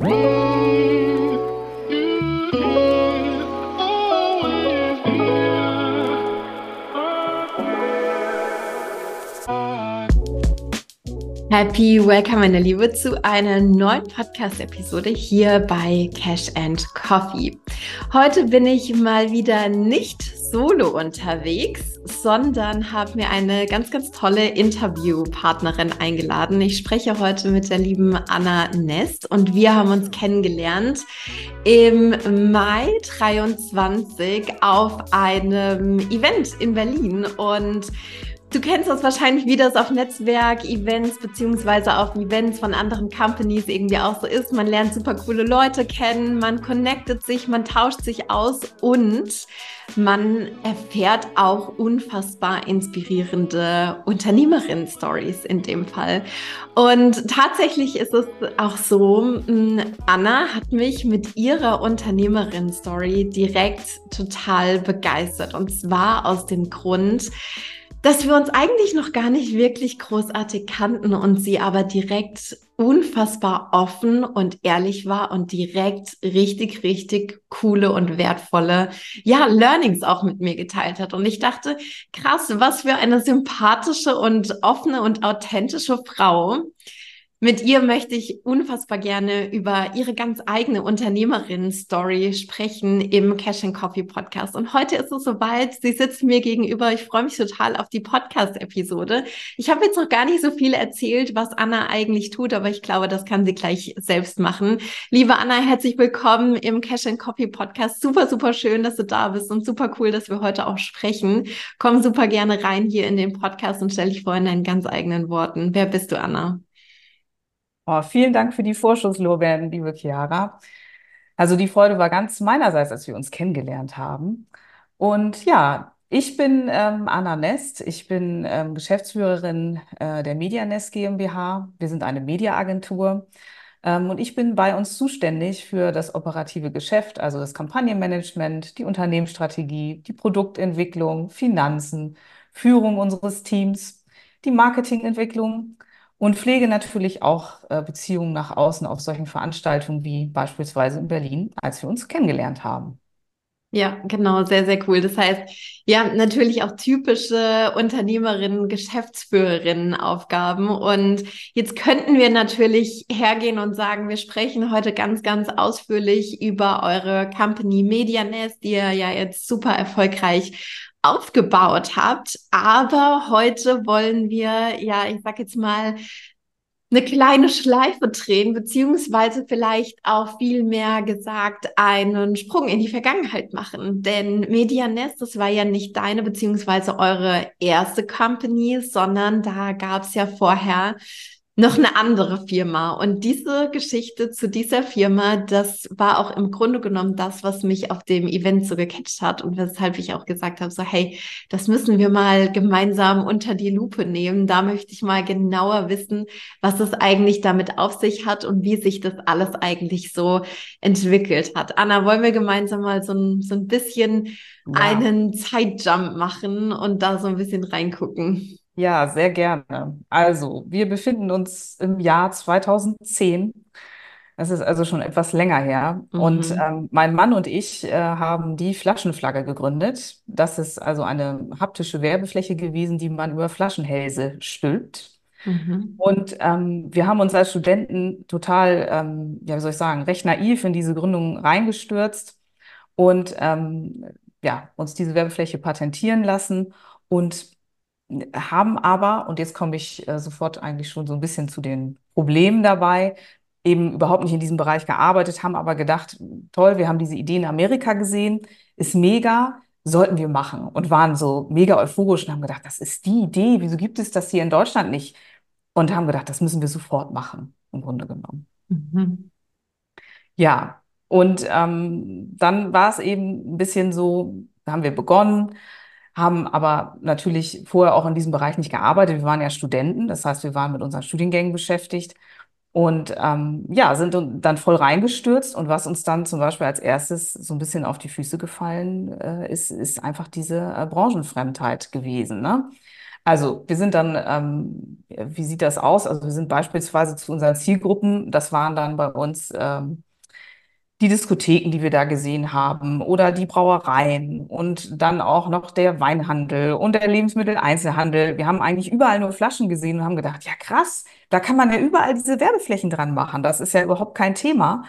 Happy Welcome, meine Liebe, zu einer neuen Podcast-Episode hier bei Cash and Coffee. Heute bin ich mal wieder nicht solo unterwegs, sondern habe mir eine ganz, ganz tolle Interviewpartnerin eingeladen. Ich spreche heute mit der lieben Anna Nest und wir haben uns kennengelernt im Mai 23 auf einem Event in Berlin und Du kennst das wahrscheinlich, wie das auf Netzwerk-Events beziehungsweise auf Events von anderen Companies irgendwie auch so ist. Man lernt super coole Leute kennen, man connectet sich, man tauscht sich aus und man erfährt auch unfassbar inspirierende Unternehmerinnen-Stories in dem Fall. Und tatsächlich ist es auch so, Anna hat mich mit ihrer Unternehmerin-Story direkt total begeistert. Und zwar aus dem Grund, dass wir uns eigentlich noch gar nicht wirklich großartig kannten und sie aber direkt unfassbar offen und ehrlich war und direkt richtig, richtig coole und wertvolle, ja, Learnings auch mit mir geteilt hat. Und ich dachte, krass, was für eine sympathische und offene und authentische Frau. Mit ihr möchte ich unfassbar gerne über ihre ganz eigene Unternehmerinnen-Story sprechen im Cash and Coffee Podcast. Und heute ist es soweit. Sie sitzt mir gegenüber. Ich freue mich total auf die Podcast-Episode. Ich habe jetzt noch gar nicht so viel erzählt, was Anna eigentlich tut, aber ich glaube, das kann sie gleich selbst machen. Liebe Anna, herzlich willkommen im Cash and Coffee Podcast. Super, super schön, dass du da bist und super cool, dass wir heute auch sprechen. Komm super gerne rein hier in den Podcast und stell dich vor in deinen ganz eigenen Worten. Wer bist du, Anna? Oh, vielen Dank für die Vorschusslorbeeren, liebe Chiara. Also die Freude war ganz meinerseits, als wir uns kennengelernt haben. Und ja, ich bin ähm, Anna Nest. Ich bin ähm, Geschäftsführerin äh, der Medianest GmbH. Wir sind eine Mediaagentur. Ähm, und ich bin bei uns zuständig für das operative Geschäft, also das Kampagnenmanagement, die Unternehmensstrategie, die Produktentwicklung, Finanzen, Führung unseres Teams, die Marketingentwicklung und pflege natürlich auch äh, Beziehungen nach außen auf solchen Veranstaltungen wie beispielsweise in Berlin, als wir uns kennengelernt haben. Ja, genau, sehr, sehr cool. Das heißt, ja, natürlich auch typische Unternehmerinnen, Geschäftsführerinnen Aufgaben. Und jetzt könnten wir natürlich hergehen und sagen, wir sprechen heute ganz, ganz ausführlich über eure Company MediaNest, die ihr ja jetzt super erfolgreich aufgebaut habt. Aber heute wollen wir, ja, ich sag jetzt mal, eine kleine Schleife drehen, beziehungsweise vielleicht auch viel mehr gesagt einen Sprung in die Vergangenheit machen. Denn Medianest, das war ja nicht deine beziehungsweise eure erste Company, sondern da gab es ja vorher noch eine andere Firma. Und diese Geschichte zu dieser Firma, das war auch im Grunde genommen das, was mich auf dem Event so gecatcht hat und weshalb ich auch gesagt habe, so hey, das müssen wir mal gemeinsam unter die Lupe nehmen. Da möchte ich mal genauer wissen, was es eigentlich damit auf sich hat und wie sich das alles eigentlich so entwickelt hat. Anna, wollen wir gemeinsam mal so ein, so ein bisschen ja. einen Zeitjump machen und da so ein bisschen reingucken? Ja, sehr gerne. Also, wir befinden uns im Jahr 2010. Das ist also schon etwas länger her. Mhm. Und ähm, mein Mann und ich äh, haben die Flaschenflagge gegründet. Das ist also eine haptische Werbefläche gewesen, die man über Flaschenhälse stülpt. Mhm. Und ähm, wir haben uns als Studenten total, ähm, ja, wie soll ich sagen, recht naiv in diese Gründung reingestürzt und ähm, ja, uns diese Werbefläche patentieren lassen und haben aber, und jetzt komme ich äh, sofort eigentlich schon so ein bisschen zu den Problemen dabei, eben überhaupt nicht in diesem Bereich gearbeitet, haben aber gedacht, toll, wir haben diese Idee in Amerika gesehen, ist mega, sollten wir machen und waren so mega euphorisch und haben gedacht, das ist die Idee, wieso gibt es das hier in Deutschland nicht? Und haben gedacht, das müssen wir sofort machen, im Grunde genommen. Mhm. Ja, und ähm, dann war es eben ein bisschen so, da haben wir begonnen, haben aber natürlich vorher auch in diesem Bereich nicht gearbeitet. Wir waren ja Studenten, das heißt, wir waren mit unseren Studiengängen beschäftigt und ähm, ja, sind dann voll reingestürzt. Und was uns dann zum Beispiel als erstes so ein bisschen auf die Füße gefallen äh, ist, ist einfach diese äh, Branchenfremdheit gewesen. Ne? Also wir sind dann, ähm, wie sieht das aus? Also wir sind beispielsweise zu unseren Zielgruppen, das waren dann bei uns ähm, die Diskotheken, die wir da gesehen haben, oder die Brauereien und dann auch noch der Weinhandel und der Lebensmitteleinzelhandel. Wir haben eigentlich überall nur Flaschen gesehen und haben gedacht, ja krass, da kann man ja überall diese Werbeflächen dran machen. Das ist ja überhaupt kein Thema.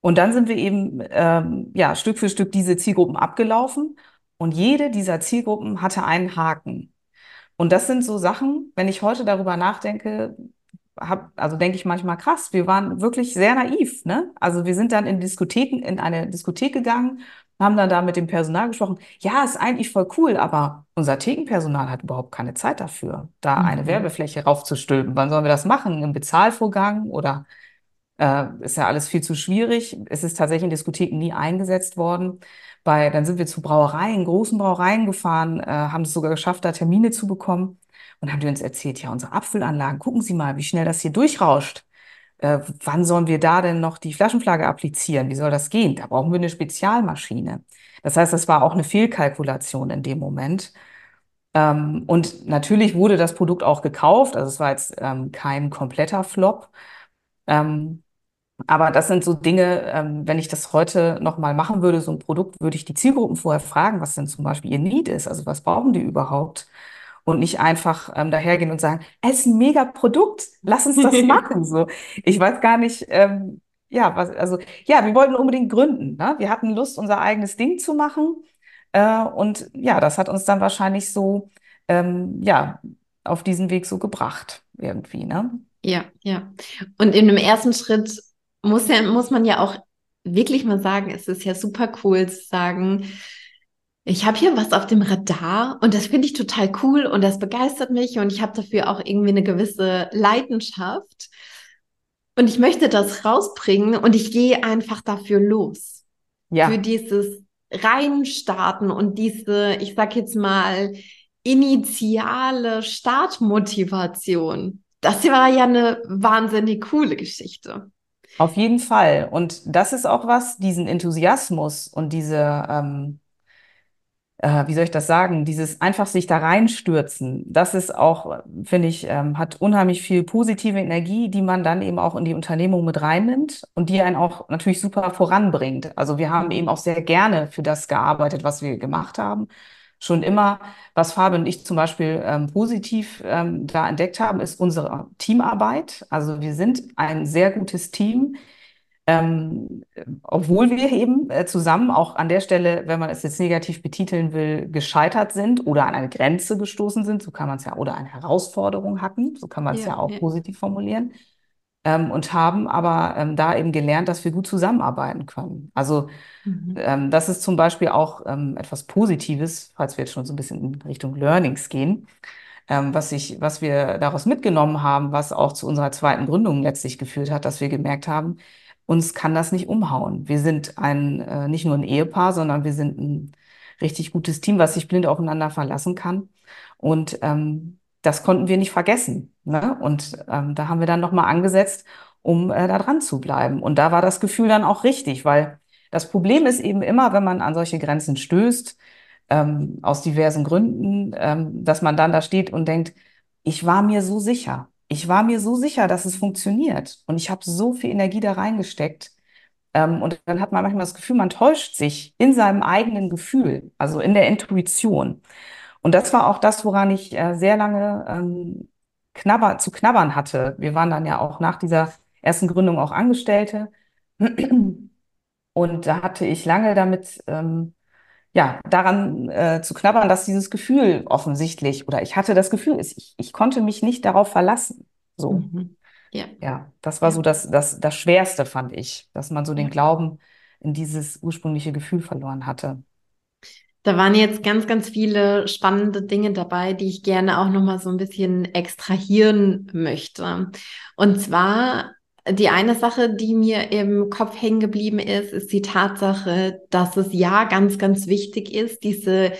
Und dann sind wir eben ähm, ja Stück für Stück diese Zielgruppen abgelaufen und jede dieser Zielgruppen hatte einen Haken. Und das sind so Sachen, wenn ich heute darüber nachdenke, hab, also denke ich manchmal krass, wir waren wirklich sehr naiv, ne? Also wir sind dann in Diskotheken, in eine Diskothek gegangen, haben dann da mit dem Personal gesprochen. Ja, ist eigentlich voll cool, aber unser Thekenpersonal hat überhaupt keine Zeit dafür, da mhm. eine Werbefläche raufzustülpen. Wann sollen wir das machen? Im Bezahlvorgang oder äh, ist ja alles viel zu schwierig. Es ist tatsächlich in Diskotheken nie eingesetzt worden. Bei, dann sind wir zu Brauereien, großen Brauereien gefahren, äh, haben es sogar geschafft, da Termine zu bekommen und haben die uns erzählt, ja, unsere Abfüllanlagen, gucken Sie mal, wie schnell das hier durchrauscht. Äh, wann sollen wir da denn noch die Flaschenflagge applizieren? Wie soll das gehen? Da brauchen wir eine Spezialmaschine. Das heißt, das war auch eine Fehlkalkulation in dem Moment. Ähm, und natürlich wurde das Produkt auch gekauft. Also es war jetzt ähm, kein kompletter Flop. Ähm, aber das sind so Dinge, ähm, wenn ich das heute nochmal machen würde, so ein Produkt, würde ich die Zielgruppen vorher fragen, was denn zum Beispiel ihr Need ist. Also was brauchen die überhaupt? Und nicht einfach ähm, dahergehen und sagen, es ist ein mega Produkt, lass uns das machen. So, ich weiß gar nicht, ähm, ja, was, also ja, wir wollten unbedingt gründen. Ne? Wir hatten Lust, unser eigenes Ding zu machen. Äh, und ja, das hat uns dann wahrscheinlich so, ähm, ja, auf diesen Weg so gebracht, irgendwie, ne? Ja, ja. Und in dem ersten Schritt muss, ja, muss man ja auch wirklich mal sagen, es ist ja super cool zu sagen, ich habe hier was auf dem Radar und das finde ich total cool und das begeistert mich und ich habe dafür auch irgendwie eine gewisse Leidenschaft und ich möchte das rausbringen und ich gehe einfach dafür los. Ja. Für dieses Reinstarten und diese, ich sag jetzt mal, initiale Startmotivation. Das war ja eine wahnsinnig coole Geschichte. Auf jeden Fall. Und das ist auch was, diesen Enthusiasmus und diese, ähm, äh, wie soll ich das sagen, dieses einfach sich da reinstürzen, das ist auch, finde ich, ähm, hat unheimlich viel positive Energie, die man dann eben auch in die Unternehmung mit reinnimmt und die einen auch natürlich super voranbringt. Also wir haben eben auch sehr gerne für das gearbeitet, was wir gemacht haben schon immer, was Fabian und ich zum Beispiel ähm, positiv ähm, da entdeckt haben, ist unsere Teamarbeit. Also wir sind ein sehr gutes Team, ähm, obwohl wir eben äh, zusammen auch an der Stelle, wenn man es jetzt negativ betiteln will, gescheitert sind oder an eine Grenze gestoßen sind, so kann man es ja, oder eine Herausforderung hatten, so kann man es ja, ja, auch ja. positiv formulieren. Ähm, und haben aber ähm, da eben gelernt, dass wir gut zusammenarbeiten können. Also Mhm. Ähm, das ist zum Beispiel auch ähm, etwas Positives, falls wir jetzt schon so ein bisschen in Richtung Learnings gehen, ähm, was ich, was wir daraus mitgenommen haben, was auch zu unserer zweiten Gründung letztlich geführt hat, dass wir gemerkt haben, uns kann das nicht umhauen. Wir sind ein, äh, nicht nur ein Ehepaar, sondern wir sind ein richtig gutes Team, was sich blind aufeinander verlassen kann. Und ähm, das konnten wir nicht vergessen. Ne? Und ähm, da haben wir dann nochmal angesetzt, um äh, da dran zu bleiben. Und da war das Gefühl dann auch richtig, weil das Problem ist eben immer, wenn man an solche Grenzen stößt, ähm, aus diversen Gründen, ähm, dass man dann da steht und denkt, ich war mir so sicher. Ich war mir so sicher, dass es funktioniert. Und ich habe so viel Energie da reingesteckt. Ähm, und dann hat man manchmal das Gefühl, man täuscht sich in seinem eigenen Gefühl, also in der Intuition. Und das war auch das, woran ich äh, sehr lange ähm, knabber, zu knabbern hatte. Wir waren dann ja auch nach dieser ersten Gründung auch Angestellte. Und da hatte ich lange damit, ähm, ja, daran äh, zu knabbern, dass dieses Gefühl offensichtlich, oder ich hatte das Gefühl, ich, ich konnte mich nicht darauf verlassen. So. Mhm. Ja. ja, das war ja. so das, das, das Schwerste, fand ich, dass man so den Glauben in dieses ursprüngliche Gefühl verloren hatte. Da waren jetzt ganz, ganz viele spannende Dinge dabei, die ich gerne auch noch mal so ein bisschen extrahieren möchte. Und zwar die eine Sache, die mir im Kopf hängen geblieben ist, ist die Tatsache, dass es ja ganz, ganz wichtig ist, diese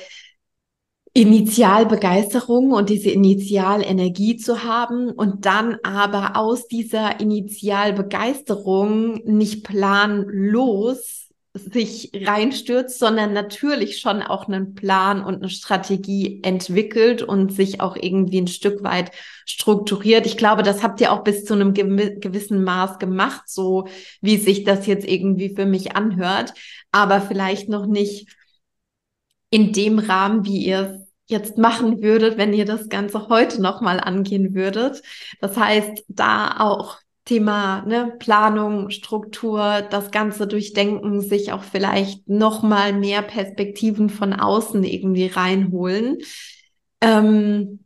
Initialbegeisterung und diese Initialenergie zu haben und dann aber aus dieser Initialbegeisterung nicht planlos, sich reinstürzt, sondern natürlich schon auch einen Plan und eine Strategie entwickelt und sich auch irgendwie ein Stück weit strukturiert. Ich glaube, das habt ihr auch bis zu einem gewissen Maß gemacht, so wie sich das jetzt irgendwie für mich anhört, aber vielleicht noch nicht in dem Rahmen, wie ihr es jetzt machen würdet, wenn ihr das Ganze heute nochmal angehen würdet. Das heißt, da auch Thema ne, Planung, Struktur, das Ganze durchdenken, sich auch vielleicht noch mal mehr Perspektiven von außen irgendwie reinholen. Ähm,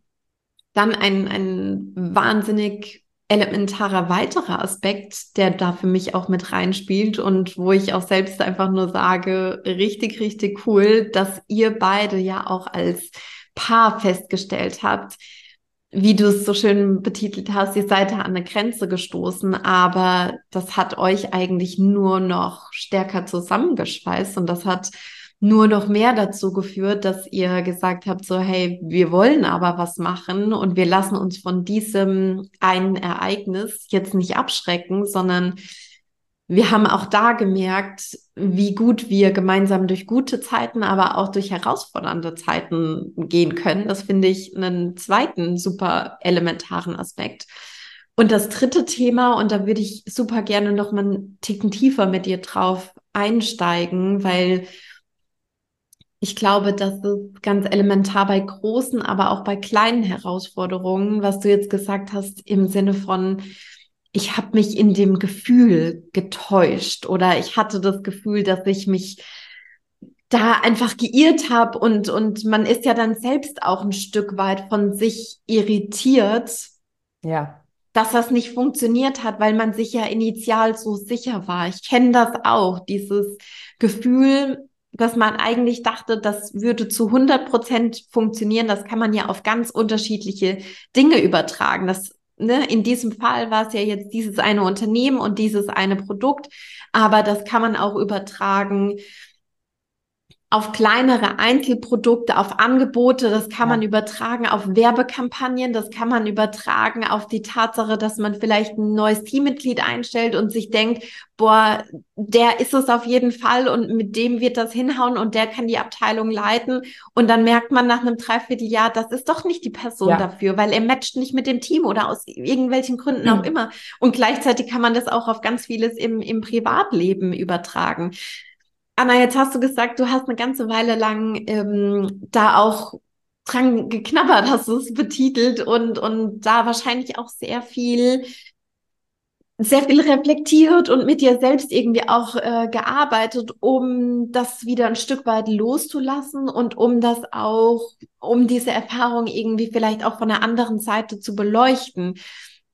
dann ein, ein wahnsinnig elementarer weiterer Aspekt, der da für mich auch mit reinspielt und wo ich auch selbst einfach nur sage, richtig, richtig cool, dass ihr beide ja auch als Paar festgestellt habt, wie du es so schön betitelt hast, ihr seid da an eine Grenze gestoßen, aber das hat euch eigentlich nur noch stärker zusammengeschweißt und das hat nur noch mehr dazu geführt, dass ihr gesagt habt, so, hey, wir wollen aber was machen und wir lassen uns von diesem einen Ereignis jetzt nicht abschrecken, sondern wir haben auch da gemerkt, wie gut wir gemeinsam durch gute Zeiten, aber auch durch herausfordernde Zeiten gehen können. Das finde ich einen zweiten super elementaren Aspekt. Und das dritte Thema, und da würde ich super gerne noch mal einen Ticken tiefer mit dir drauf einsteigen, weil ich glaube, das ist ganz elementar bei großen, aber auch bei kleinen Herausforderungen, was du jetzt gesagt hast, im Sinne von, ich habe mich in dem Gefühl getäuscht oder ich hatte das Gefühl, dass ich mich da einfach geirrt habe und, und man ist ja dann selbst auch ein Stück weit von sich irritiert. Ja. Dass das nicht funktioniert hat, weil man sich ja initial so sicher war. Ich kenne das auch, dieses Gefühl, dass man eigentlich dachte, das würde zu 100 Prozent funktionieren. Das kann man ja auf ganz unterschiedliche Dinge übertragen. Das ne, in diesem Fall war es ja jetzt dieses eine Unternehmen und dieses eine Produkt, aber das kann man auch übertragen auf kleinere Einzelprodukte, auf Angebote, das kann ja. man übertragen auf Werbekampagnen, das kann man übertragen auf die Tatsache, dass man vielleicht ein neues Teammitglied einstellt und sich denkt, boah, der ist es auf jeden Fall und mit dem wird das hinhauen und der kann die Abteilung leiten und dann merkt man nach einem Dreivierteljahr, das ist doch nicht die Person ja. dafür, weil er matcht nicht mit dem Team oder aus irgendwelchen Gründen mhm. auch immer und gleichzeitig kann man das auch auf ganz vieles im, im Privatleben übertragen. Anna, jetzt hast du gesagt, du hast eine ganze Weile lang ähm, da auch dran geknabbert, hast du es betitelt und, und da wahrscheinlich auch sehr viel, sehr viel reflektiert und mit dir selbst irgendwie auch äh, gearbeitet, um das wieder ein Stück weit loszulassen und um das auch, um diese Erfahrung irgendwie vielleicht auch von der anderen Seite zu beleuchten.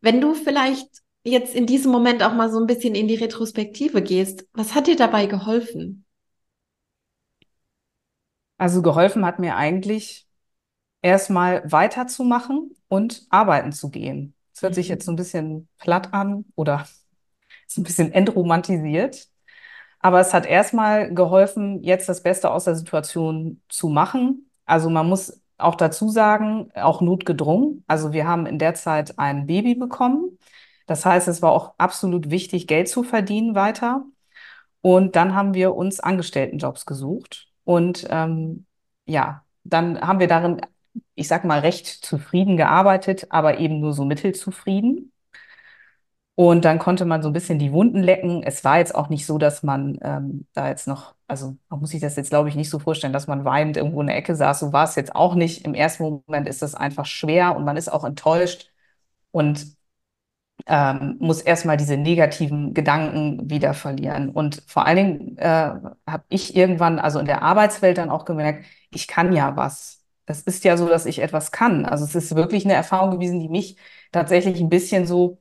Wenn du vielleicht jetzt in diesem Moment auch mal so ein bisschen in die Retrospektive gehst, was hat dir dabei geholfen? Also geholfen hat mir eigentlich erstmal weiterzumachen und arbeiten zu gehen. Das hört sich mhm. jetzt so ein bisschen platt an oder so ein bisschen entromantisiert. Aber es hat erstmal geholfen, jetzt das Beste aus der Situation zu machen. Also man muss auch dazu sagen, auch notgedrungen. Also wir haben in der Zeit ein Baby bekommen. Das heißt, es war auch absolut wichtig, Geld zu verdienen weiter. Und dann haben wir uns Angestelltenjobs gesucht. Und ähm, ja, dann haben wir darin, ich sag mal, recht zufrieden gearbeitet, aber eben nur so mittelzufrieden. Und dann konnte man so ein bisschen die Wunden lecken. Es war jetzt auch nicht so, dass man ähm, da jetzt noch, also man muss sich das jetzt, glaube ich, nicht so vorstellen, dass man weinend irgendwo in der Ecke saß. So war es jetzt auch nicht. Im ersten Moment ist das einfach schwer und man ist auch enttäuscht. Und ähm, muss erstmal diese negativen Gedanken wieder verlieren. Und vor allen Dingen äh, habe ich irgendwann, also in der Arbeitswelt dann auch gemerkt, ich kann ja was. Es ist ja so, dass ich etwas kann. Also es ist wirklich eine Erfahrung gewesen, die mich tatsächlich ein bisschen so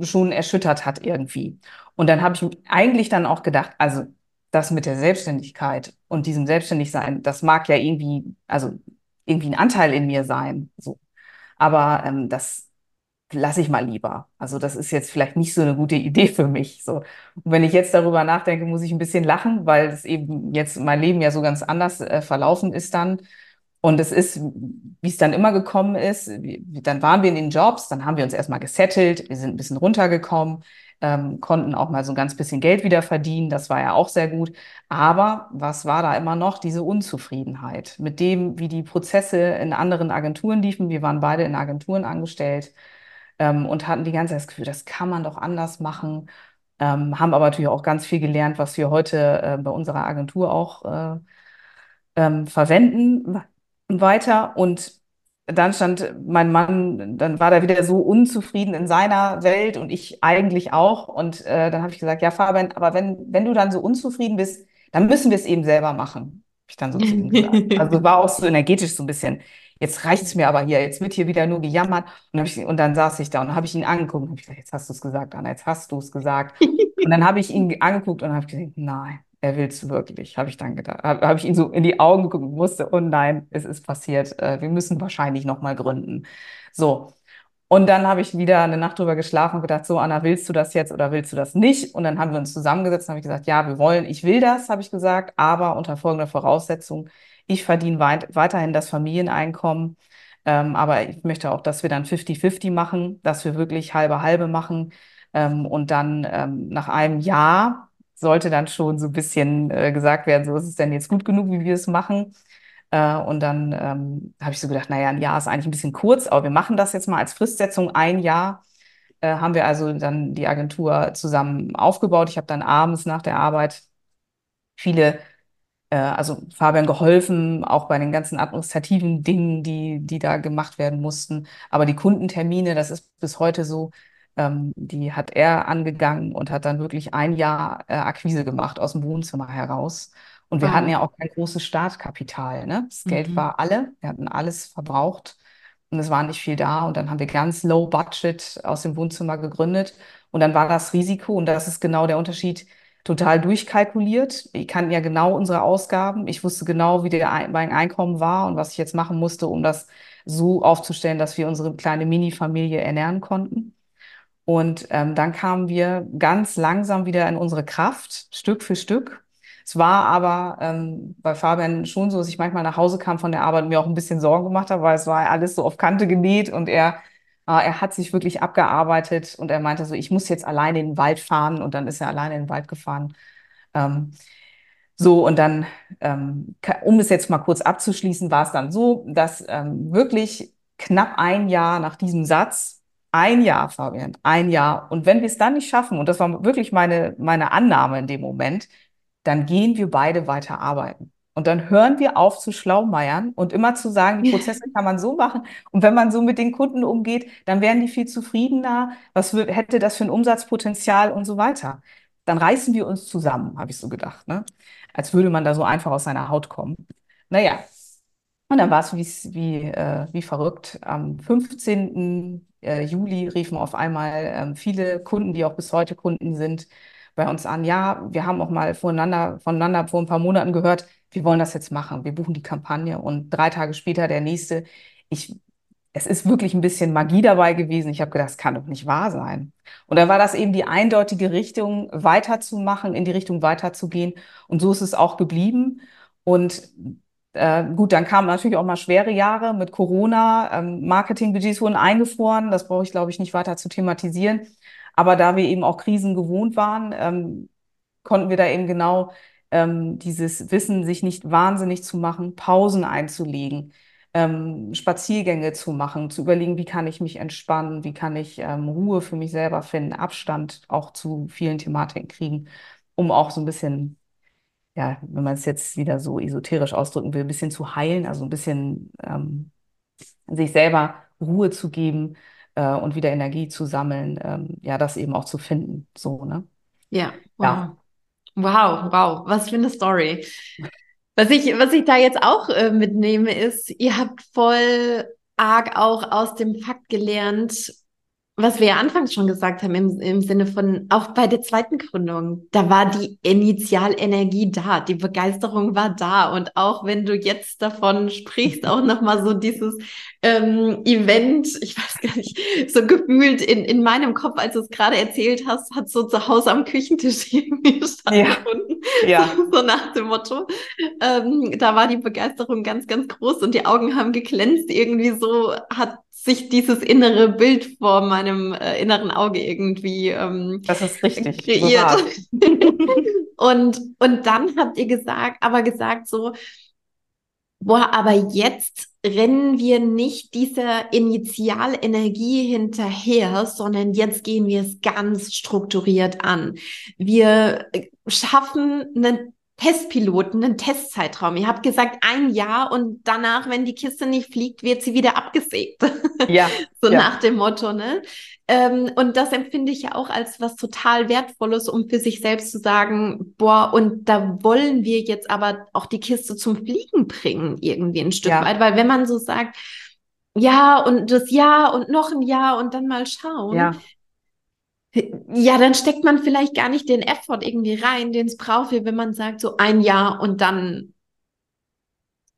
schon erschüttert hat irgendwie. Und dann habe ich eigentlich dann auch gedacht, also das mit der Selbstständigkeit und diesem Selbstständigsein, das mag ja irgendwie, also irgendwie ein Anteil in mir sein. So. Aber ähm, das lasse ich mal lieber. Also das ist jetzt vielleicht nicht so eine gute Idee für mich. So. Und wenn ich jetzt darüber nachdenke, muss ich ein bisschen lachen, weil es eben jetzt mein Leben ja so ganz anders äh, verlaufen ist dann. Und es ist, wie es dann immer gekommen ist, dann waren wir in den Jobs, dann haben wir uns erstmal gesettelt, wir sind ein bisschen runtergekommen. ähm, konnten auch mal so ein ganz bisschen Geld wieder verdienen. Das war ja auch sehr gut. Aber was war da immer noch? Diese Unzufriedenheit mit dem, wie die Prozesse in anderen Agenturen liefen. Wir waren beide in Agenturen angestellt ähm, und hatten die ganze Zeit das Gefühl, das kann man doch anders machen. Ähm, haben aber natürlich auch ganz viel gelernt, was wir heute äh, bei unserer Agentur auch äh, ähm, verwenden weiter. Und dann stand mein Mann, dann war er wieder so unzufrieden in seiner Welt und ich eigentlich auch. Und äh, dann habe ich gesagt, ja, Fabian, aber wenn, wenn du dann so unzufrieden bist, dann müssen wir es eben selber machen. Habe ich dann so zu ihm gesagt. Also war auch so energetisch so ein bisschen, jetzt reicht's mir aber hier, jetzt wird hier wieder nur gejammert. Und, ich, und dann saß ich da und habe ich ihn angeguckt und habe gesagt, jetzt hast du es gesagt, Anna, jetzt hast du es gesagt. und dann habe ich ihn angeguckt und habe gesagt, nein, er will es wirklich, habe ich dann gedacht. Habe hab ich ihn so in die Augen geguckt und wusste, oh nein, es ist passiert. Äh, wir müssen wahrscheinlich nochmal gründen. So. Und dann habe ich wieder eine Nacht drüber geschlafen und gedacht, so Anna, willst du das jetzt oder willst du das nicht? Und dann haben wir uns zusammengesetzt und habe ich gesagt, ja, wir wollen, ich will das, habe ich gesagt, aber unter folgender Voraussetzung. Ich verdiene weit, weiterhin das Familieneinkommen, ähm, aber ich möchte auch, dass wir dann 50-50 machen, dass wir wirklich halbe halbe machen. Ähm, und dann ähm, nach einem Jahr sollte dann schon so ein bisschen äh, gesagt werden, so ist es denn jetzt gut genug, wie wir es machen. Äh, und dann ähm, habe ich so gedacht, naja, ein Jahr ist eigentlich ein bisschen kurz, aber wir machen das jetzt mal als Fristsetzung. Ein Jahr äh, haben wir also dann die Agentur zusammen aufgebaut. Ich habe dann abends nach der Arbeit viele also Fabian geholfen, auch bei den ganzen administrativen Dingen, die, die da gemacht werden mussten. Aber die Kundentermine, das ist bis heute so, ähm, die hat er angegangen und hat dann wirklich ein Jahr äh, Akquise gemacht aus dem Wohnzimmer heraus. Und wir ah. hatten ja auch kein großes Startkapital. Ne? Das mhm. Geld war alle, wir hatten alles verbraucht und es war nicht viel da. Und dann haben wir ganz low budget aus dem Wohnzimmer gegründet. Und dann war das Risiko, und das ist genau der Unterschied, total durchkalkuliert. Ich kannte ja genau unsere Ausgaben. Ich wusste genau, wie der mein Einkommen war und was ich jetzt machen musste, um das so aufzustellen, dass wir unsere kleine Mini-Familie ernähren konnten. Und ähm, dann kamen wir ganz langsam wieder in unsere Kraft, Stück für Stück. Es war aber ähm, bei Fabian schon so, dass ich manchmal nach Hause kam von der Arbeit und mir auch ein bisschen Sorgen gemacht habe, weil es war alles so auf Kante genäht und er, er hat sich wirklich abgearbeitet und er meinte so, ich muss jetzt alleine in den Wald fahren und dann ist er alleine in den Wald gefahren. Ähm, so, und dann, ähm, um es jetzt mal kurz abzuschließen, war es dann so, dass ähm, wirklich knapp ein Jahr nach diesem Satz ein Jahr, Fabian, ein Jahr. Und wenn wir es dann nicht schaffen, und das war wirklich meine, meine Annahme in dem Moment, dann gehen wir beide weiter arbeiten. Und dann hören wir auf zu schlaumeiern und immer zu sagen, die Prozesse kann man so machen. Und wenn man so mit den Kunden umgeht, dann wären die viel zufriedener. Was hätte das für ein Umsatzpotenzial und so weiter? Dann reißen wir uns zusammen, habe ich so gedacht. Ne? Als würde man da so einfach aus seiner Haut kommen. Naja, und dann war es wie, wie, äh, wie verrückt. Am 15. Äh, Juli riefen auf einmal ähm, viele Kunden, die auch bis heute Kunden sind, bei uns an. Ja, wir haben auch mal voneinander, voneinander vor ein paar Monaten gehört, wir wollen das jetzt machen. Wir buchen die Kampagne und drei Tage später der nächste. Ich, es ist wirklich ein bisschen Magie dabei gewesen. Ich habe gedacht, das kann doch nicht wahr sein. Und dann war das eben die eindeutige Richtung, weiterzumachen, in die Richtung weiterzugehen. Und so ist es auch geblieben. Und äh, gut, dann kamen natürlich auch mal schwere Jahre mit Corona. Ähm, Marketingbudgets wurden eingefroren. Das brauche ich, glaube ich, nicht weiter zu thematisieren. Aber da wir eben auch Krisen gewohnt waren, ähm, konnten wir da eben genau ähm, dieses Wissen, sich nicht wahnsinnig zu machen, Pausen einzulegen, ähm, Spaziergänge zu machen, zu überlegen, wie kann ich mich entspannen, wie kann ich ähm, Ruhe für mich selber finden, Abstand auch zu vielen Thematiken kriegen, um auch so ein bisschen ja, wenn man es jetzt wieder so esoterisch ausdrücken will, ein bisschen zu heilen, also ein bisschen ähm, sich selber Ruhe zu geben äh, und wieder Energie zu sammeln, ähm, ja, das eben auch zu finden. So, ne? Ja, wow. Ja. Wow, wow, was für eine Story. Was ich, was ich da jetzt auch äh, mitnehme, ist, ihr habt voll arg auch aus dem Fakt gelernt, was wir ja anfangs schon gesagt haben, im, im Sinne von, auch bei der zweiten Gründung, da war die Initialenergie da, die Begeisterung war da. Und auch wenn du jetzt davon sprichst, auch nochmal so dieses ähm, Event, ich weiß gar nicht, so gefühlt in, in meinem Kopf, als du es gerade erzählt hast, hat so zu Hause am Küchentisch irgendwie stattgefunden. Ja. ja. So, so nach dem Motto. Ähm, da war die Begeisterung ganz, ganz groß und die Augen haben geglänzt. Irgendwie so hat sich dieses innere Bild vor meinem äh, inneren Auge irgendwie ähm, das ist richtig kreiert. und, und dann habt ihr gesagt, aber gesagt so, boah, aber jetzt rennen wir nicht dieser Initialenergie hinterher, sondern jetzt gehen wir es ganz strukturiert an. Wir schaffen einen Testpiloten, einen Testzeitraum. Ihr habt gesagt ein Jahr und danach, wenn die Kiste nicht fliegt, wird sie wieder abgesägt. Ja. so ja. nach dem Motto, ne? Ähm, und das empfinde ich ja auch als was total Wertvolles, um für sich selbst zu sagen, boah, und da wollen wir jetzt aber auch die Kiste zum Fliegen bringen, irgendwie ein Stück ja. weit. Weil wenn man so sagt, ja, und das Jahr und noch ein Jahr und dann mal schauen, ja ja, dann steckt man vielleicht gar nicht den Effort irgendwie rein, den es braucht, wenn man sagt, so ein Jahr und dann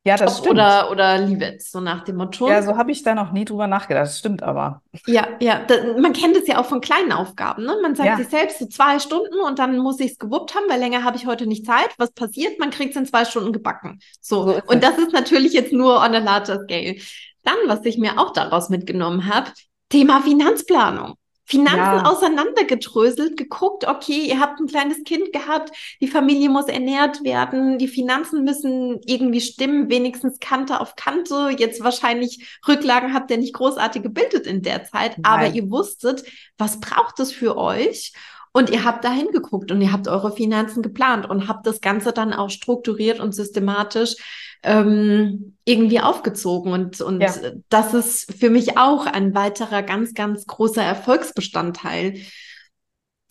ja, das stimmt. Oder, oder leave it, so nach dem Motto. Ja, so habe ich da noch nie drüber nachgedacht. Das stimmt aber. Ja, ja. Da, man kennt es ja auch von kleinen Aufgaben. Ne? Man sagt ja. sich selbst so zwei Stunden und dann muss ich es gewuppt haben, weil länger habe ich heute nicht Zeit. Was passiert? Man kriegt es in zwei Stunden gebacken. So. so und das ist natürlich jetzt nur on a larger scale. Dann, was ich mir auch daraus mitgenommen habe, Thema Finanzplanung. Finanzen ja. auseinandergedröselt, geguckt, okay, ihr habt ein kleines Kind gehabt, die Familie muss ernährt werden, die Finanzen müssen irgendwie stimmen, wenigstens Kante auf Kante. Jetzt wahrscheinlich Rücklagen habt ihr nicht großartig gebildet in der Zeit, Nein. aber ihr wusstet, was braucht es für euch? Und ihr habt da hingeguckt und ihr habt eure Finanzen geplant und habt das Ganze dann auch strukturiert und systematisch ähm, irgendwie aufgezogen. Und, und ja. das ist für mich auch ein weiterer ganz, ganz großer Erfolgsbestandteil,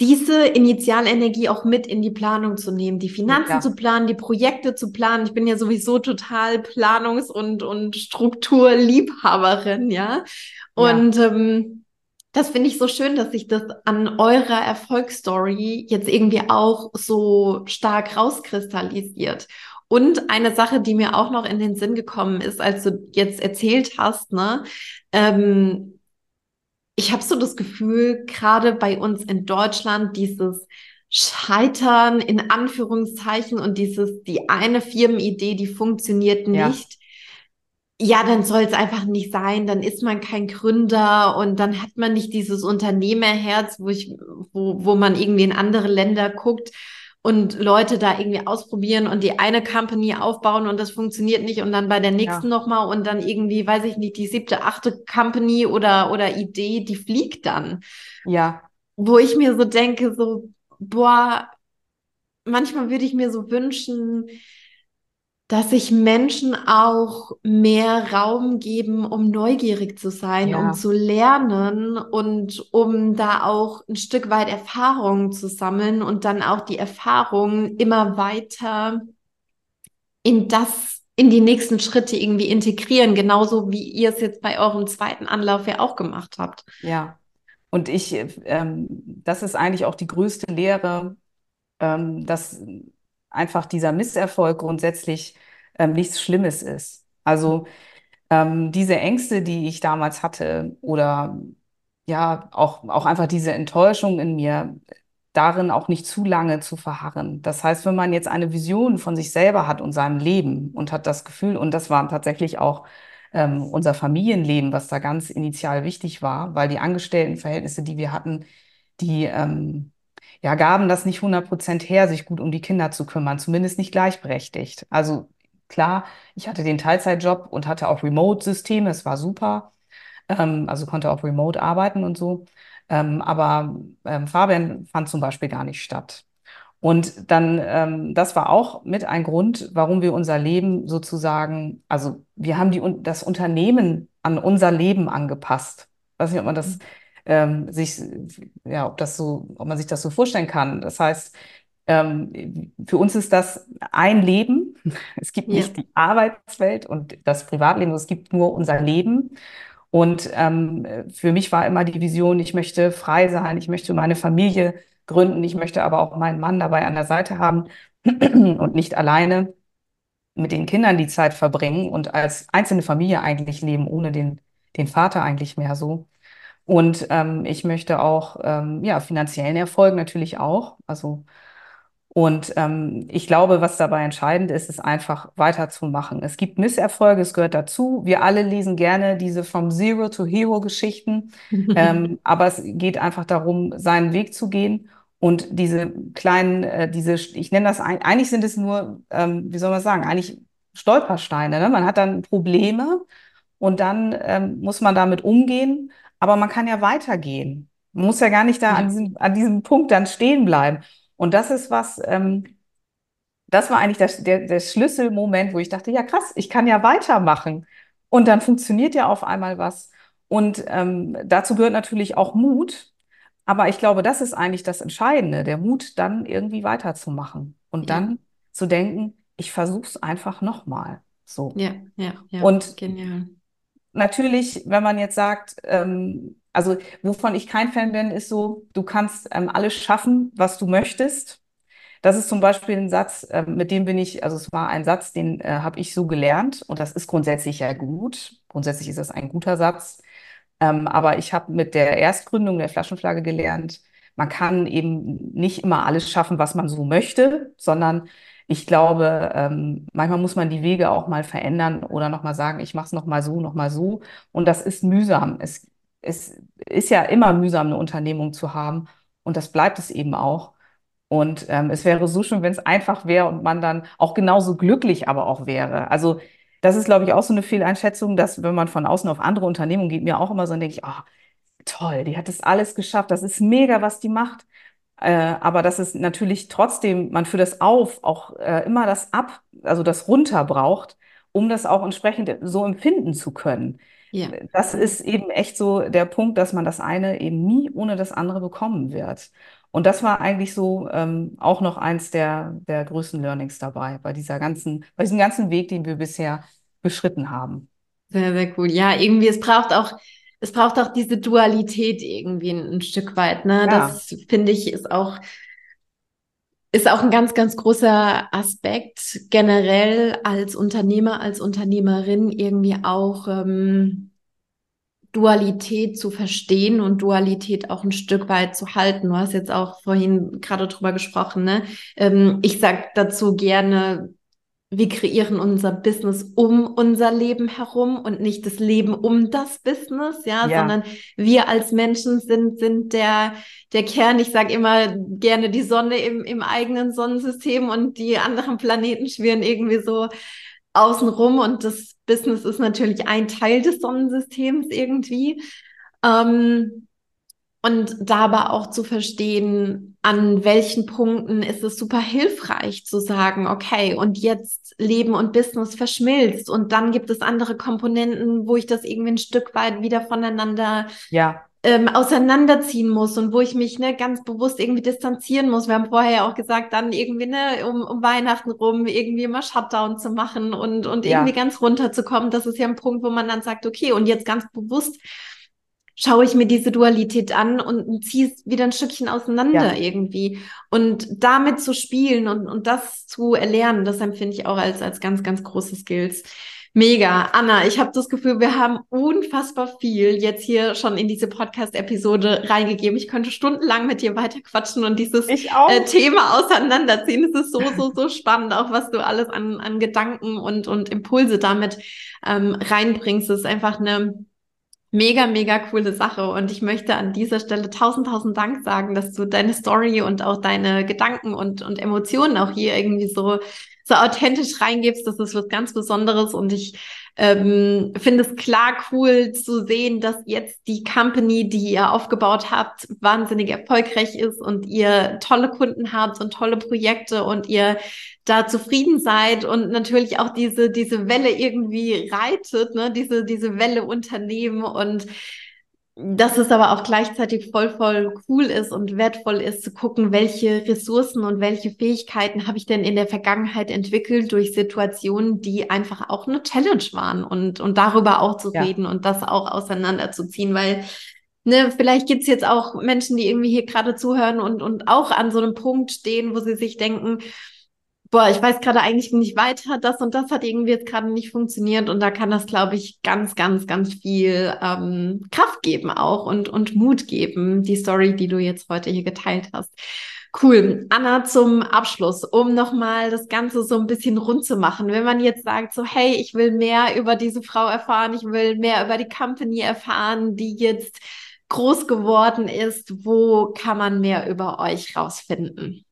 diese Initialenergie auch mit in die Planung zu nehmen, die Finanzen ja. zu planen, die Projekte zu planen. Ich bin ja sowieso total Planungs- und, und Strukturliebhaberin, ja. Und ja. Ähm, das finde ich so schön, dass sich das an eurer Erfolgsstory jetzt irgendwie auch so stark rauskristallisiert. Und eine Sache, die mir auch noch in den Sinn gekommen ist, als du jetzt erzählt hast, ne, ähm, ich habe so das Gefühl, gerade bei uns in Deutschland, dieses Scheitern in Anführungszeichen und dieses, die eine Firmenidee, die funktioniert nicht. Ja, ja dann soll es einfach nicht sein, dann ist man kein Gründer und dann hat man nicht dieses Unternehmerherz, wo ich, wo, wo man irgendwie in andere Länder guckt und Leute da irgendwie ausprobieren und die eine Company aufbauen und das funktioniert nicht und dann bei der nächsten ja. nochmal und dann irgendwie, weiß ich nicht, die siebte, achte Company oder, oder Idee, die fliegt dann. Ja. Wo ich mir so denke, so, boah, manchmal würde ich mir so wünschen, dass sich Menschen auch mehr Raum geben, um neugierig zu sein, ja. um zu lernen und um da auch ein Stück weit Erfahrungen zu sammeln und dann auch die Erfahrungen immer weiter in das, in die nächsten Schritte irgendwie integrieren, genauso wie ihr es jetzt bei eurem zweiten Anlauf ja auch gemacht habt. Ja. Und ich, ähm, das ist eigentlich auch die größte Lehre, ähm, dass einfach dieser Misserfolg grundsätzlich ähm, nichts Schlimmes ist. Also ähm, diese Ängste, die ich damals hatte oder ja, auch, auch einfach diese Enttäuschung in mir, darin auch nicht zu lange zu verharren. Das heißt, wenn man jetzt eine Vision von sich selber hat und seinem Leben und hat das Gefühl, und das war tatsächlich auch ähm, unser Familienleben, was da ganz initial wichtig war, weil die Angestelltenverhältnisse, die wir hatten, die ähm, ja, gaben das nicht 100 Prozent her, sich gut um die Kinder zu kümmern, zumindest nicht gleichberechtigt. Also klar, ich hatte den Teilzeitjob und hatte auch Remote-Systeme, es war super. Ähm, also konnte auch remote arbeiten und so. Ähm, aber ähm, Fabian fand zum Beispiel gar nicht statt. Und dann, ähm, das war auch mit ein Grund, warum wir unser Leben sozusagen, also wir haben die, das Unternehmen an unser Leben angepasst. Ich weiß nicht, ob man das ähm, sich, ja, ob das so, ob man sich das so vorstellen kann. Das heißt, ähm, für uns ist das ein Leben. Es gibt ja. nicht die Arbeitswelt und das Privatleben, es gibt nur unser Leben. Und ähm, für mich war immer die Vision, ich möchte frei sein, ich möchte meine Familie gründen, ich möchte aber auch meinen Mann dabei an der Seite haben und nicht alleine mit den Kindern die Zeit verbringen und als einzelne Familie eigentlich leben, ohne den, den Vater eigentlich mehr so. Und ähm, ich möchte auch, ähm, ja, finanziellen Erfolg natürlich auch. Also Und ähm, ich glaube, was dabei entscheidend ist, ist einfach weiterzumachen. Es gibt Misserfolge, es gehört dazu. Wir alle lesen gerne diese From Zero to Hero Geschichten. ähm, aber es geht einfach darum, seinen Weg zu gehen. Und diese kleinen, äh, diese, ich nenne das, eigentlich sind es nur, ähm, wie soll man sagen, eigentlich Stolpersteine. Ne? Man hat dann Probleme und dann ähm, muss man damit umgehen. Aber man kann ja weitergehen. Man muss ja gar nicht da an, diesem, an diesem Punkt dann stehen bleiben. Und das ist was, ähm, das war eigentlich das, der, der Schlüsselmoment, wo ich dachte, ja krass, ich kann ja weitermachen. Und dann funktioniert ja auf einmal was. Und ähm, dazu gehört natürlich auch Mut. Aber ich glaube, das ist eigentlich das Entscheidende, der Mut, dann irgendwie weiterzumachen und ja. dann zu denken, ich versuche es einfach nochmal. So. Ja, ja, ja. Und genial. Natürlich, wenn man jetzt sagt, ähm, also wovon ich kein Fan bin, ist so, du kannst ähm, alles schaffen, was du möchtest. Das ist zum Beispiel ein Satz, äh, mit dem bin ich, also es war ein Satz, den äh, habe ich so gelernt und das ist grundsätzlich ja gut. Grundsätzlich ist das ein guter Satz. Ähm, aber ich habe mit der Erstgründung der Flaschenflagge gelernt, man kann eben nicht immer alles schaffen, was man so möchte, sondern ich glaube, ähm, manchmal muss man die Wege auch mal verändern oder nochmal sagen, ich mache es nochmal so, nochmal so. Und das ist mühsam. Es es ist ja immer mühsam, eine Unternehmung zu haben. Und das bleibt es eben auch. Und ähm, es wäre so schön, wenn es einfach wäre und man dann auch genauso glücklich aber auch wäre. Also das ist, glaube ich, auch so eine Fehleinschätzung, dass wenn man von außen auf andere Unternehmungen geht, mir auch immer so, dann denke ich, oh, toll, die hat das alles geschafft, das ist mega, was die macht. Äh, aber dass es natürlich trotzdem man für das Auf auch äh, immer das Ab, also das Runter braucht, um das auch entsprechend so empfinden zu können. Ja. Das ist eben echt so der Punkt, dass man das eine eben nie ohne das andere bekommen wird. Und das war eigentlich so ähm, auch noch eins der, der größten Learnings dabei, bei dieser ganzen, bei diesem ganzen Weg, den wir bisher beschritten haben. Sehr, sehr cool. Ja, irgendwie, es braucht auch, es braucht auch diese Dualität irgendwie ein, ein Stück weit. Ne? Ja. Das finde ich ist auch, ist auch ein ganz, ganz großer Aspekt generell als Unternehmer, als Unternehmerin irgendwie auch ähm, Dualität zu verstehen und Dualität auch ein Stück weit zu halten. Du hast jetzt auch vorhin gerade drüber gesprochen. Ne? Ähm, ich sag dazu gerne, wir kreieren unser Business um unser Leben herum und nicht das Leben um das Business, ja, ja. sondern wir als Menschen sind, sind der, der Kern. Ich sage immer gerne die Sonne im, im eigenen Sonnensystem und die anderen Planeten schwirren irgendwie so außenrum und das Business ist natürlich ein Teil des Sonnensystems irgendwie. Ähm, und dabei auch zu verstehen, an welchen Punkten ist es super hilfreich zu sagen, okay, und jetzt Leben und Business verschmilzt und dann gibt es andere Komponenten, wo ich das irgendwie ein Stück weit wieder voneinander ja. ähm, auseinanderziehen muss und wo ich mich ne, ganz bewusst irgendwie distanzieren muss. Wir haben vorher ja auch gesagt, dann irgendwie ne, um, um Weihnachten rum irgendwie immer Shutdown zu machen und, und ja. irgendwie ganz runterzukommen. Das ist ja ein Punkt, wo man dann sagt, okay, und jetzt ganz bewusst schaue ich mir diese Dualität an und ziehe es wieder ein Stückchen auseinander ja. irgendwie. Und damit zu spielen und, und das zu erlernen, das empfinde ich auch als, als ganz, ganz große Skills. Mega. Anna, ich habe das Gefühl, wir haben unfassbar viel jetzt hier schon in diese Podcast-Episode reingegeben. Ich könnte stundenlang mit dir weiterquatschen und dieses äh, Thema auseinanderziehen. Es ist so, so, so spannend, auch was du alles an, an Gedanken und, und Impulse damit ähm, reinbringst. Es ist einfach eine Mega, mega coole Sache. Und ich möchte an dieser Stelle tausend, tausend Dank sagen, dass du deine Story und auch deine Gedanken und, und Emotionen auch hier irgendwie so, so authentisch reingibst. Das ist was ganz Besonderes. Und ich ähm, finde es klar cool zu sehen, dass jetzt die Company, die ihr aufgebaut habt, wahnsinnig erfolgreich ist und ihr tolle Kunden habt und tolle Projekte und ihr da zufrieden seid und natürlich auch diese, diese Welle irgendwie reitet, ne, diese, diese Welle Unternehmen und dass es aber auch gleichzeitig voll, voll cool ist und wertvoll ist zu gucken, welche Ressourcen und welche Fähigkeiten habe ich denn in der Vergangenheit entwickelt durch Situationen, die einfach auch eine Challenge waren und, und darüber auch zu ja. reden und das auch auseinanderzuziehen, weil Ne, vielleicht gibt's jetzt auch Menschen, die irgendwie hier gerade zuhören und, und auch an so einem Punkt stehen, wo sie sich denken, boah, ich weiß gerade eigentlich nicht weiter, das und das hat irgendwie jetzt gerade nicht funktioniert und da kann das, glaube ich, ganz, ganz, ganz viel ähm, Kraft geben auch und, und Mut geben, die Story, die du jetzt heute hier geteilt hast. Cool. Anna, zum Abschluss, um nochmal das Ganze so ein bisschen rund zu machen. Wenn man jetzt sagt, so, hey, ich will mehr über diese Frau erfahren, ich will mehr über die Company erfahren, die jetzt groß geworden ist, wo kann man mehr über euch rausfinden?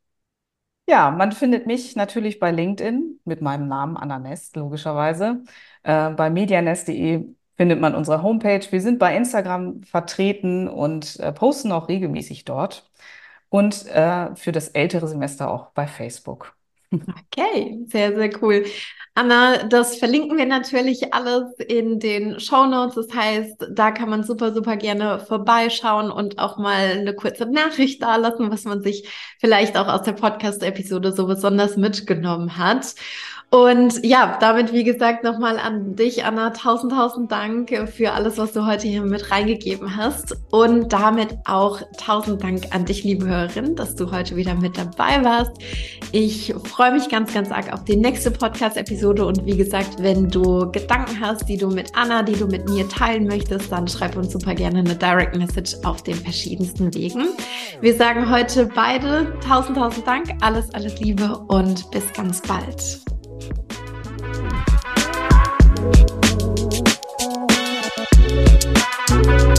Ja, man findet mich natürlich bei LinkedIn mit meinem Namen Anna Nest, logischerweise. Äh, bei medianest.de findet man unsere Homepage. Wir sind bei Instagram vertreten und äh, posten auch regelmäßig dort und äh, für das ältere Semester auch bei Facebook. Okay, sehr, sehr cool. Anna, das verlinken wir natürlich alles in den Show Notes. Das heißt, da kann man super, super gerne vorbeischauen und auch mal eine kurze Nachricht dalassen, was man sich vielleicht auch aus der Podcast-Episode so besonders mitgenommen hat. Und ja, damit, wie gesagt, nochmal an dich, Anna, tausend, tausend Dank für alles, was du heute hier mit reingegeben hast. Und damit auch tausend Dank an dich, liebe Hörerin, dass du heute wieder mit dabei warst. Ich freue mich ganz, ganz arg auf die nächste Podcast-Episode. Und wie gesagt, wenn du Gedanken hast, die du mit Anna, die du mit mir teilen möchtest, dann schreib uns super gerne eine Direct Message auf den verschiedensten Wegen. Wir sagen heute beide tausend, tausend Dank, alles, alles Liebe und bis ganz bald. Thank